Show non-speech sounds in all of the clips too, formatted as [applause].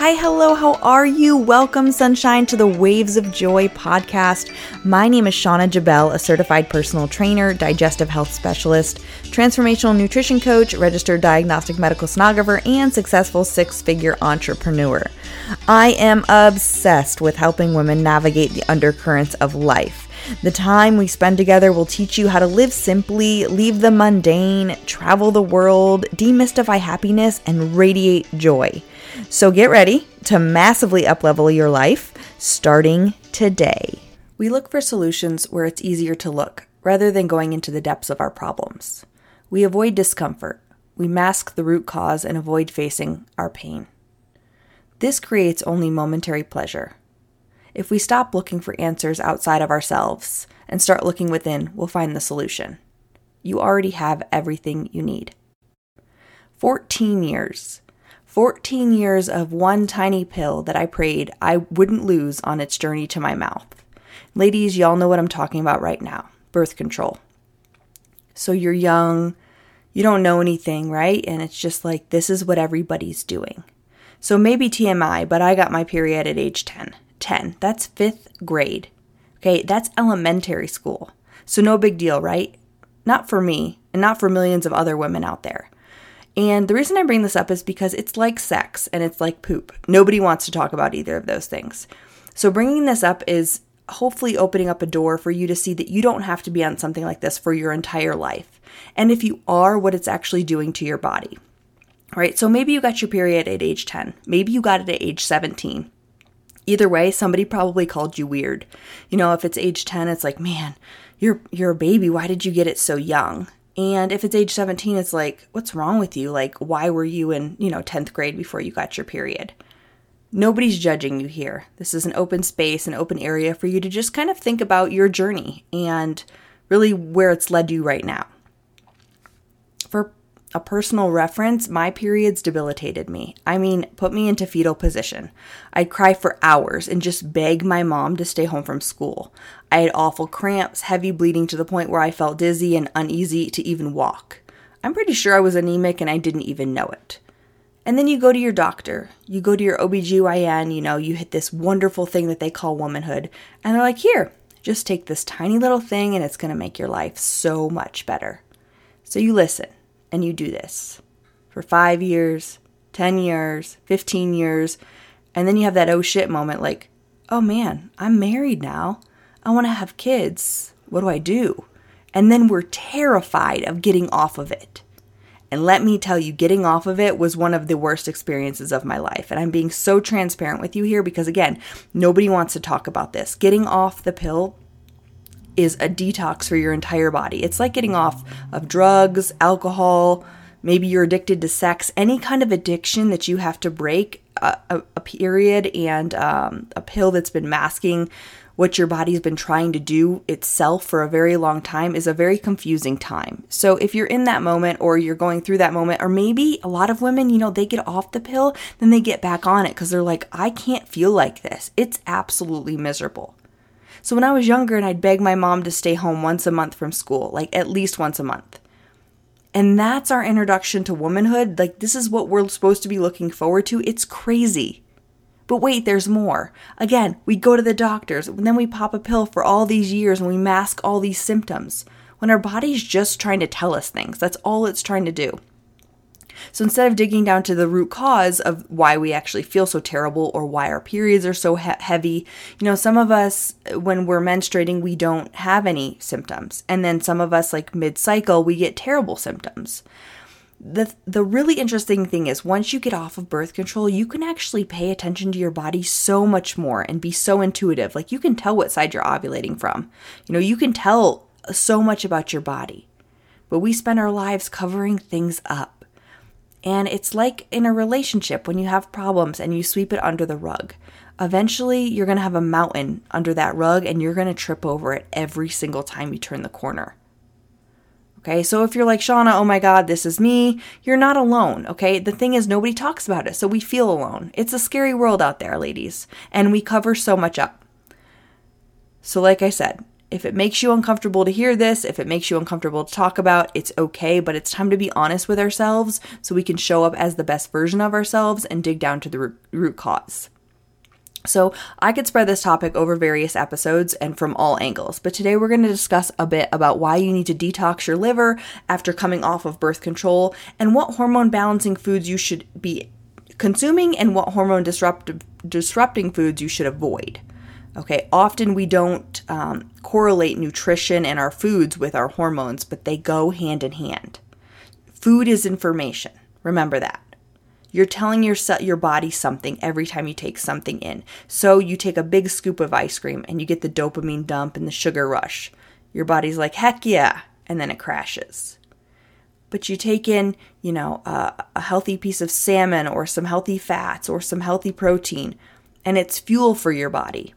Hi, hello, how are you? Welcome, sunshine, to the Waves of Joy podcast. My name is Shauna Jabel, a certified personal trainer, digestive health specialist, transformational nutrition coach, registered diagnostic medical sonographer, and successful six figure entrepreneur. I am obsessed with helping women navigate the undercurrents of life. The time we spend together will teach you how to live simply, leave the mundane, travel the world, demystify happiness, and radiate joy. So get ready to massively uplevel your life starting today. We look for solutions where it's easier to look rather than going into the depths of our problems. We avoid discomfort. We mask the root cause and avoid facing our pain. This creates only momentary pleasure. If we stop looking for answers outside of ourselves and start looking within, we'll find the solution. You already have everything you need. 14 years. 14 years of one tiny pill that I prayed I wouldn't lose on its journey to my mouth. Ladies, y'all know what I'm talking about right now birth control. So you're young, you don't know anything, right? And it's just like, this is what everybody's doing. So maybe TMI, but I got my period at age 10. 10. That's fifth grade. Okay, that's elementary school. So no big deal, right? Not for me, and not for millions of other women out there. And the reason I bring this up is because it's like sex and it's like poop. Nobody wants to talk about either of those things. So bringing this up is hopefully opening up a door for you to see that you don't have to be on something like this for your entire life. And if you are, what it's actually doing to your body. Right? So maybe you got your period at age 10. Maybe you got it at age 17. Either way, somebody probably called you weird. You know, if it's age 10, it's like, man, you're you're a baby. Why did you get it so young? And if it's age 17, it's like, what's wrong with you? Like, why were you in, you know, 10th grade before you got your period? Nobody's judging you here. This is an open space, an open area for you to just kind of think about your journey and really where it's led you right now. For a personal reference, my periods debilitated me. I mean, put me into fetal position. I'd cry for hours and just beg my mom to stay home from school. I had awful cramps, heavy bleeding to the point where I felt dizzy and uneasy to even walk. I'm pretty sure I was anemic and I didn't even know it. And then you go to your doctor, you go to your OBGYN, you know, you hit this wonderful thing that they call womanhood, and they're like, here, just take this tiny little thing and it's gonna make your life so much better. So you listen and you do this for five years, 10 years, 15 years, and then you have that oh shit moment like, oh man, I'm married now. I want to have kids. What do I do? And then we're terrified of getting off of it. And let me tell you, getting off of it was one of the worst experiences of my life. And I'm being so transparent with you here because, again, nobody wants to talk about this. Getting off the pill is a detox for your entire body. It's like getting off of drugs, alcohol, maybe you're addicted to sex, any kind of addiction that you have to break a, a, a period and um, a pill that's been masking what your body's been trying to do itself for a very long time is a very confusing time. So if you're in that moment or you're going through that moment, or maybe a lot of women, you know, they get off the pill, then they get back on it because they're like, I can't feel like this. It's absolutely miserable. So when I was younger and I'd beg my mom to stay home once a month from school, like at least once a month. And that's our introduction to womanhood. Like, this is what we're supposed to be looking forward to. It's crazy. But wait, there's more. Again, we go to the doctors, and then we pop a pill for all these years and we mask all these symptoms when our body's just trying to tell us things. That's all it's trying to do. So instead of digging down to the root cause of why we actually feel so terrible or why our periods are so he- heavy, you know, some of us, when we're menstruating, we don't have any symptoms. And then some of us, like mid cycle, we get terrible symptoms. The, the really interesting thing is once you get off of birth control, you can actually pay attention to your body so much more and be so intuitive. Like you can tell what side you're ovulating from. You know, you can tell so much about your body. But we spend our lives covering things up and it's like in a relationship when you have problems and you sweep it under the rug. Eventually, you're going to have a mountain under that rug and you're going to trip over it every single time you turn the corner. Okay, so if you're like, Shauna, oh my God, this is me, you're not alone. Okay, the thing is, nobody talks about it, so we feel alone. It's a scary world out there, ladies, and we cover so much up. So, like I said, If it makes you uncomfortable to hear this, if it makes you uncomfortable to talk about, it's okay, but it's time to be honest with ourselves so we can show up as the best version of ourselves and dig down to the root cause. So, I could spread this topic over various episodes and from all angles, but today we're going to discuss a bit about why you need to detox your liver after coming off of birth control and what hormone balancing foods you should be consuming and what hormone disruptive, disrupting foods you should avoid. Okay, often we don't um, correlate nutrition and our foods with our hormones, but they go hand in hand. Food is information. Remember that. You're telling your your body something every time you take something in. So you take a big scoop of ice cream and you get the dopamine dump and the sugar rush. Your body's like, "Heck yeah." And then it crashes. But you take in, you know, a, a healthy piece of salmon or some healthy fats or some healthy protein, and it's fuel for your body.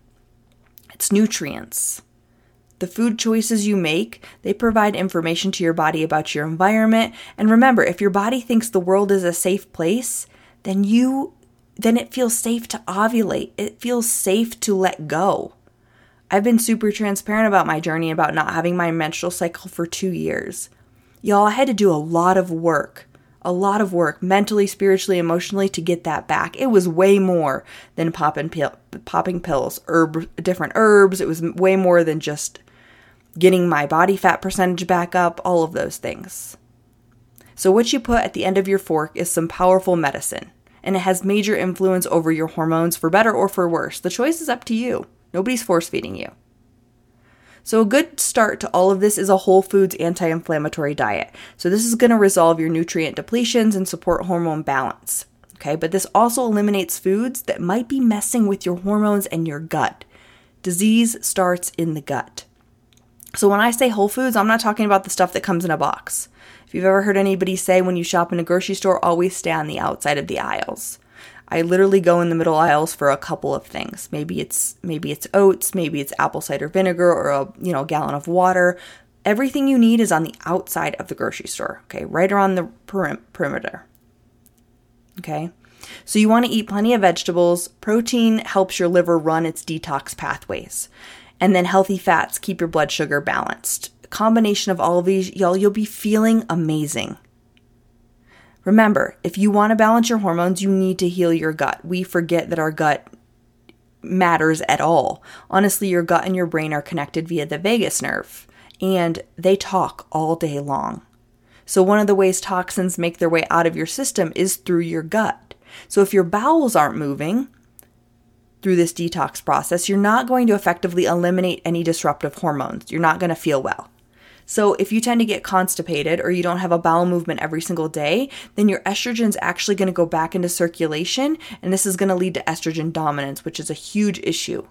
It's nutrients. The food choices you make, they provide information to your body about your environment. And remember, if your body thinks the world is a safe place, then you then it feels safe to ovulate. It feels safe to let go. I've been super transparent about my journey about not having my menstrual cycle for 2 years. Y'all, I had to do a lot of work a lot of work mentally, spiritually, emotionally to get that back. It was way more than popping pil- popping pills, herb different herbs. It was way more than just getting my body fat percentage back up, all of those things. So what you put at the end of your fork is some powerful medicine, and it has major influence over your hormones for better or for worse. The choice is up to you. Nobody's force feeding you. So, a good start to all of this is a whole foods anti inflammatory diet. So, this is going to resolve your nutrient depletions and support hormone balance. Okay, but this also eliminates foods that might be messing with your hormones and your gut. Disease starts in the gut. So, when I say whole foods, I'm not talking about the stuff that comes in a box. If you've ever heard anybody say when you shop in a grocery store, always stay on the outside of the aisles. I literally go in the middle aisles for a couple of things. Maybe it's maybe it's oats, maybe it's apple cider vinegar or a, you know, gallon of water. Everything you need is on the outside of the grocery store, okay? Right around the perim- perimeter. Okay? So you want to eat plenty of vegetables. Protein helps your liver run its detox pathways. And then healthy fats keep your blood sugar balanced. Combination of all of these, y'all, you'll be feeling amazing. Remember, if you want to balance your hormones, you need to heal your gut. We forget that our gut matters at all. Honestly, your gut and your brain are connected via the vagus nerve, and they talk all day long. So, one of the ways toxins make their way out of your system is through your gut. So, if your bowels aren't moving through this detox process, you're not going to effectively eliminate any disruptive hormones. You're not going to feel well. So, if you tend to get constipated or you don't have a bowel movement every single day, then your estrogen's actually going to go back into circulation, and this is going to lead to estrogen dominance, which is a huge issue.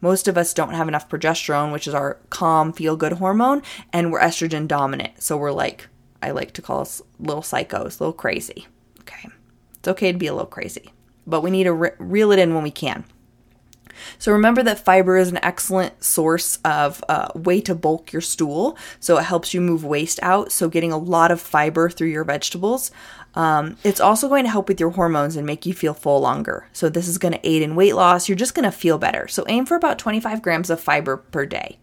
Most of us don't have enough progesterone, which is our calm, feel good hormone, and we're estrogen dominant. So, we're like, I like to call us little psychos, little crazy. Okay. It's okay to be a little crazy, but we need to re- reel it in when we can. So remember that fiber is an excellent source of uh, way to bulk your stool. So it helps you move waste out. So getting a lot of fiber through your vegetables. Um, it's also going to help with your hormones and make you feel full longer. So this is going to aid in weight loss. You're just going to feel better. So aim for about 25 grams of fiber per day.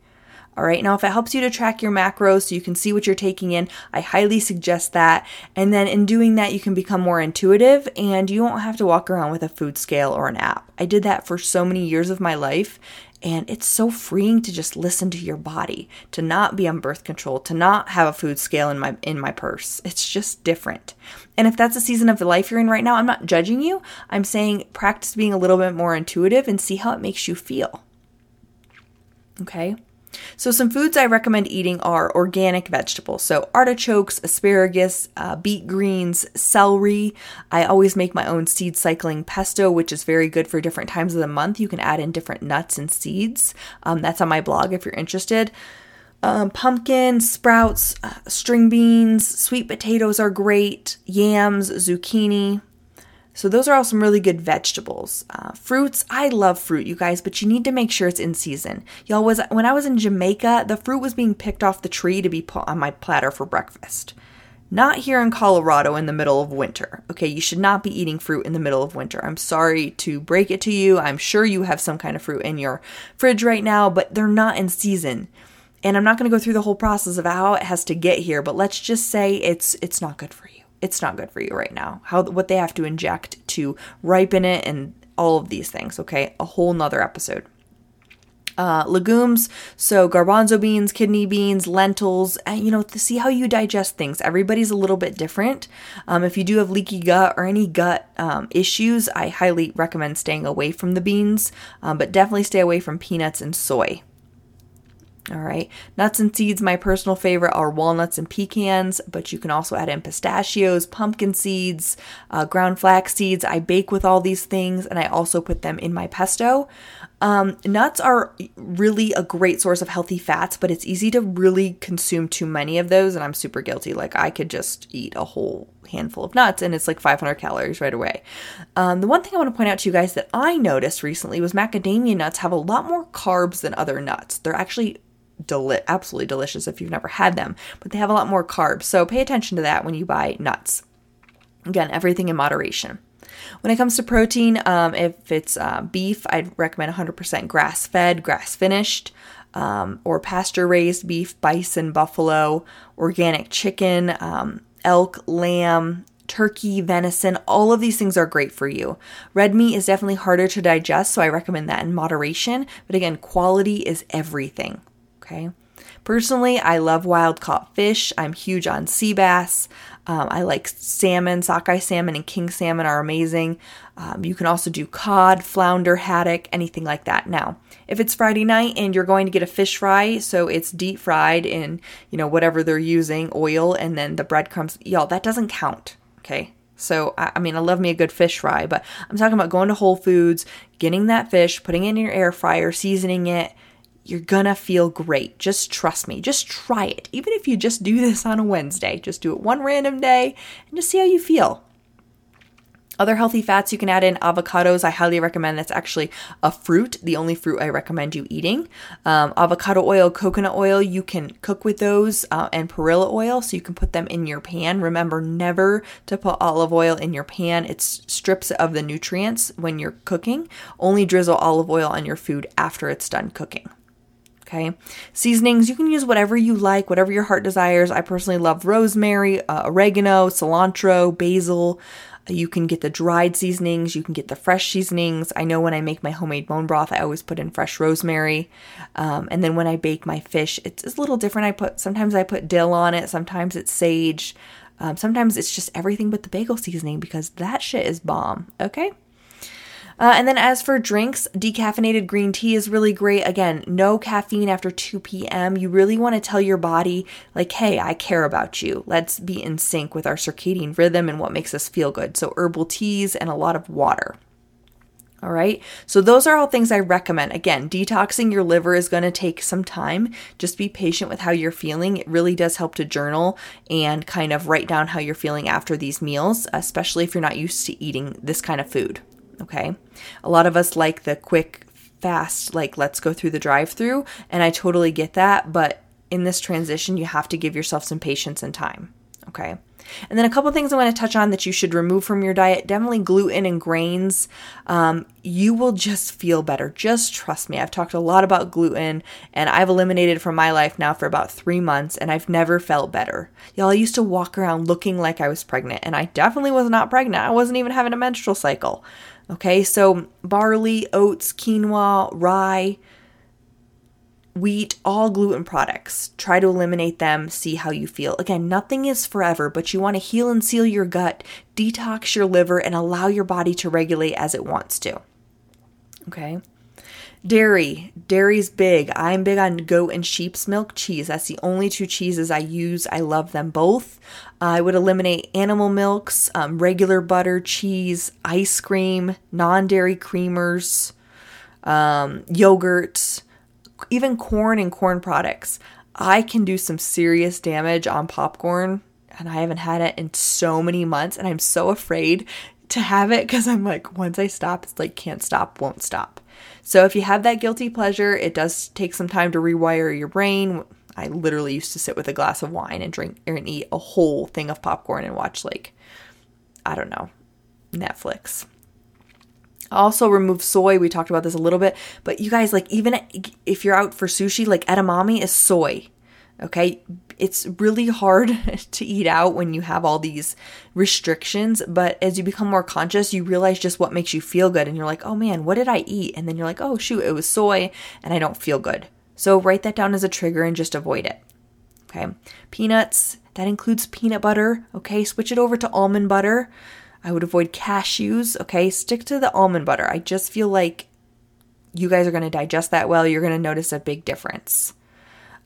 All right, now if it helps you to track your macros so you can see what you're taking in, I highly suggest that. And then in doing that, you can become more intuitive and you won't have to walk around with a food scale or an app. I did that for so many years of my life. And it's so freeing to just listen to your body, to not be on birth control, to not have a food scale in my in my purse. It's just different. And if that's a season of the life you're in right now, I'm not judging you. I'm saying practice being a little bit more intuitive and see how it makes you feel. Okay? So, some foods I recommend eating are organic vegetables. So, artichokes, asparagus, uh, beet greens, celery. I always make my own seed cycling pesto, which is very good for different times of the month. You can add in different nuts and seeds. Um, that's on my blog if you're interested. Um, pumpkin, sprouts, uh, string beans, sweet potatoes are great, yams, zucchini, so those are all some really good vegetables. Uh, fruits, I love fruit, you guys, but you need to make sure it's in season. Y'all was when I was in Jamaica, the fruit was being picked off the tree to be put on my platter for breakfast. Not here in Colorado in the middle of winter. Okay, you should not be eating fruit in the middle of winter. I'm sorry to break it to you. I'm sure you have some kind of fruit in your fridge right now, but they're not in season. And I'm not going to go through the whole process of how it has to get here, but let's just say it's it's not good for you. It's not good for you right now. How what they have to inject to ripen it and all of these things, okay? A whole nother episode. Uh, legumes, so garbanzo beans, kidney beans, lentils, and you know, to see how you digest things. Everybody's a little bit different. Um, if you do have leaky gut or any gut um, issues, I highly recommend staying away from the beans, um, but definitely stay away from peanuts and soy. All right. Nuts and seeds, my personal favorite are walnuts and pecans, but you can also add in pistachios, pumpkin seeds, uh, ground flax seeds. I bake with all these things and I also put them in my pesto. Um, nuts are really a great source of healthy fats, but it's easy to really consume too many of those, and I'm super guilty. Like, I could just eat a whole handful of nuts and it's like 500 calories right away. Um, the one thing I want to point out to you guys that I noticed recently was macadamia nuts have a lot more carbs than other nuts. They're actually deli- absolutely delicious if you've never had them, but they have a lot more carbs. So pay attention to that when you buy nuts. Again, everything in moderation. When it comes to protein, um, if it's uh, beef, I'd recommend 100% grass fed, grass finished, um, or pasture raised beef, bison, buffalo, organic chicken, um, elk, lamb, turkey, venison, all of these things are great for you. Red meat is definitely harder to digest, so I recommend that in moderation. But again, quality is everything. Okay. Personally, I love wild caught fish. I'm huge on sea bass. Um, I like salmon, sockeye salmon, and king salmon are amazing. Um, you can also do cod, flounder, haddock, anything like that. Now, if it's Friday night and you're going to get a fish fry, so it's deep fried in, you know, whatever they're using, oil, and then the breadcrumbs, y'all, that doesn't count. Okay. So, I mean, I love me a good fish fry, but I'm talking about going to Whole Foods, getting that fish, putting it in your air fryer, seasoning it, you're gonna feel great. Just trust me. Just try it. Even if you just do this on a Wednesday, just do it one random day and just see how you feel. Other healthy fats you can add in avocados. I highly recommend that's actually a fruit, the only fruit I recommend you eating. Um, avocado oil, coconut oil, you can cook with those, uh, and perilla oil, so you can put them in your pan. Remember never to put olive oil in your pan, it strips of the nutrients when you're cooking. Only drizzle olive oil on your food after it's done cooking. Okay. Seasonings, you can use whatever you like, whatever your heart desires. I personally love rosemary, uh, oregano, cilantro, basil. You can get the dried seasonings, you can get the fresh seasonings. I know when I make my homemade bone broth, I always put in fresh rosemary. Um, and then when I bake my fish, it's, it's, a little different. I put sometimes I put dill on it, sometimes it's sage, um, sometimes it's just everything but the bagel seasoning because that shit is bomb. Okay. Uh, and then as for drinks, decaffeinated green tea is really great. Again, no caffeine after 2 p.m. You really want to tell your body, like, hey, I care about you. Let's be in sync with our circadian rhythm and what makes us feel good. So, herbal teas and a lot of water. All right. So, those are all things I recommend. Again, detoxing your liver is going to take some time. Just be patient with how you're feeling. It really does help to journal and kind of write down how you're feeling after these meals, especially if you're not used to eating this kind of food. Okay. A lot of us like the quick, fast, like let's go through the drive through. And I totally get that. But in this transition, you have to give yourself some patience and time. Okay. And then a couple things I want to touch on that you should remove from your diet definitely gluten and grains. Um, you will just feel better. Just trust me. I've talked a lot about gluten and I've eliminated from my life now for about three months and I've never felt better. Y'all, I used to walk around looking like I was pregnant and I definitely was not pregnant. I wasn't even having a menstrual cycle. Okay, so barley, oats, quinoa, rye, wheat, all gluten products. Try to eliminate them, see how you feel. Again, nothing is forever, but you want to heal and seal your gut, detox your liver, and allow your body to regulate as it wants to. Okay. Dairy. Dairy's big. I'm big on goat and sheep's milk cheese. That's the only two cheeses I use. I love them both. I would eliminate animal milks, um, regular butter, cheese, ice cream, non dairy creamers, um, yogurt, even corn and corn products. I can do some serious damage on popcorn, and I haven't had it in so many months, and I'm so afraid to have it because I'm like, once I stop, it's like can't stop, won't stop. So if you have that guilty pleasure, it does take some time to rewire your brain. I literally used to sit with a glass of wine and drink and eat a whole thing of popcorn and watch like I don't know, Netflix. Also, remove soy. We talked about this a little bit, but you guys, like, even if you're out for sushi, like edamame is soy. Okay, it's really hard [laughs] to eat out when you have all these restrictions, but as you become more conscious, you realize just what makes you feel good. And you're like, oh man, what did I eat? And then you're like, oh shoot, it was soy and I don't feel good. So write that down as a trigger and just avoid it. Okay, peanuts, that includes peanut butter. Okay, switch it over to almond butter. I would avoid cashews. Okay, stick to the almond butter. I just feel like you guys are going to digest that well. You're going to notice a big difference.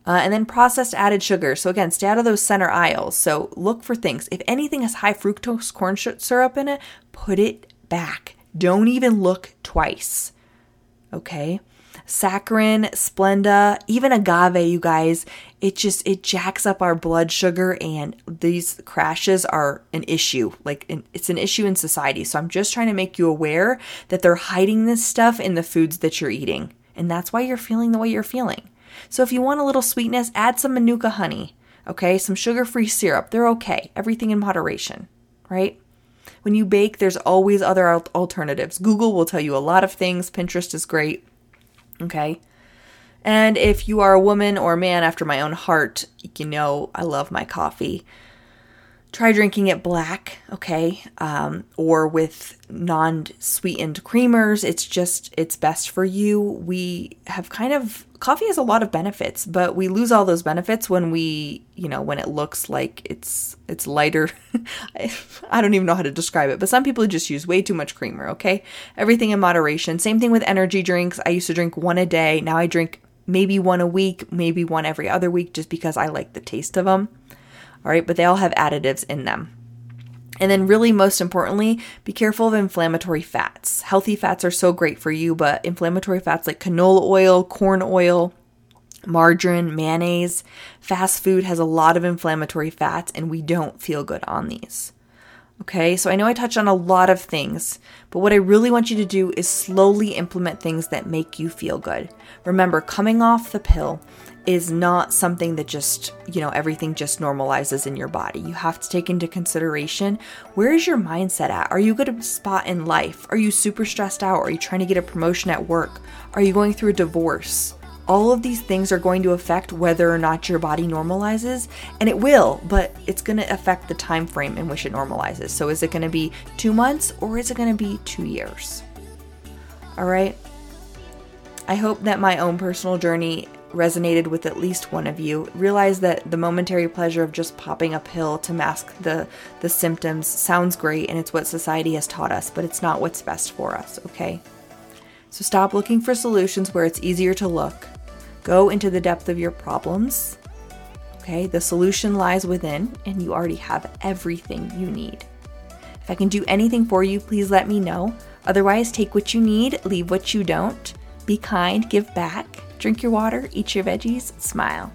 Uh, and then processed added sugar. So again, stay out of those center aisles. So look for things. If anything has high fructose corn syrup in it, put it back. Don't even look twice. Okay? Saccharin, Splenda, even agave, you guys, it just it jacks up our blood sugar and these crashes are an issue. Like it's an issue in society. So I'm just trying to make you aware that they're hiding this stuff in the foods that you're eating. And that's why you're feeling the way you're feeling. So if you want a little sweetness, add some manuka honey, okay? Some sugar free syrup. They're okay. Everything in moderation, right? When you bake, there's always other alternatives. Google will tell you a lot of things, Pinterest is great, okay? And if you are a woman or a man after my own heart, you know I love my coffee try drinking it black, okay, um, or with non sweetened creamers. It's just, it's best for you. We have kind of, coffee has a lot of benefits, but we lose all those benefits when we, you know, when it looks like it's, it's lighter. I, [laughs] I don't even know how to describe it, but some people just use way too much creamer, okay? Everything in moderation. Same thing with energy drinks. I used to drink one a day. Now I drink maybe one a week, maybe one every other week just because I like the taste of them all right, but they all have additives in them. And then, really, most importantly, be careful of inflammatory fats. Healthy fats are so great for you, but inflammatory fats like canola oil, corn oil, margarine, mayonnaise, fast food has a lot of inflammatory fats, and we don't feel good on these. Okay, so I know I touched on a lot of things, but what I really want you to do is slowly implement things that make you feel good. Remember, coming off the pill is not something that just, you know, everything just normalizes in your body. You have to take into consideration where is your mindset at? Are you at a spot in life? Are you super stressed out? Are you trying to get a promotion at work? Are you going through a divorce? All of these things are going to affect whether or not your body normalizes, and it will, but it's going to affect the time frame in which it normalizes. So is it going to be 2 months or is it going to be 2 years? All right? I hope that my own personal journey resonated with at least one of you. Realize that the momentary pleasure of just popping a pill to mask the, the symptoms sounds great and it's what society has taught us, but it's not what's best for us, okay? So stop looking for solutions where it's easier to look. Go into the depth of your problems. Okay, the solution lies within, and you already have everything you need. If I can do anything for you, please let me know. Otherwise, take what you need, leave what you don't. Be kind, give back Drink your water, eat your veggies, smile.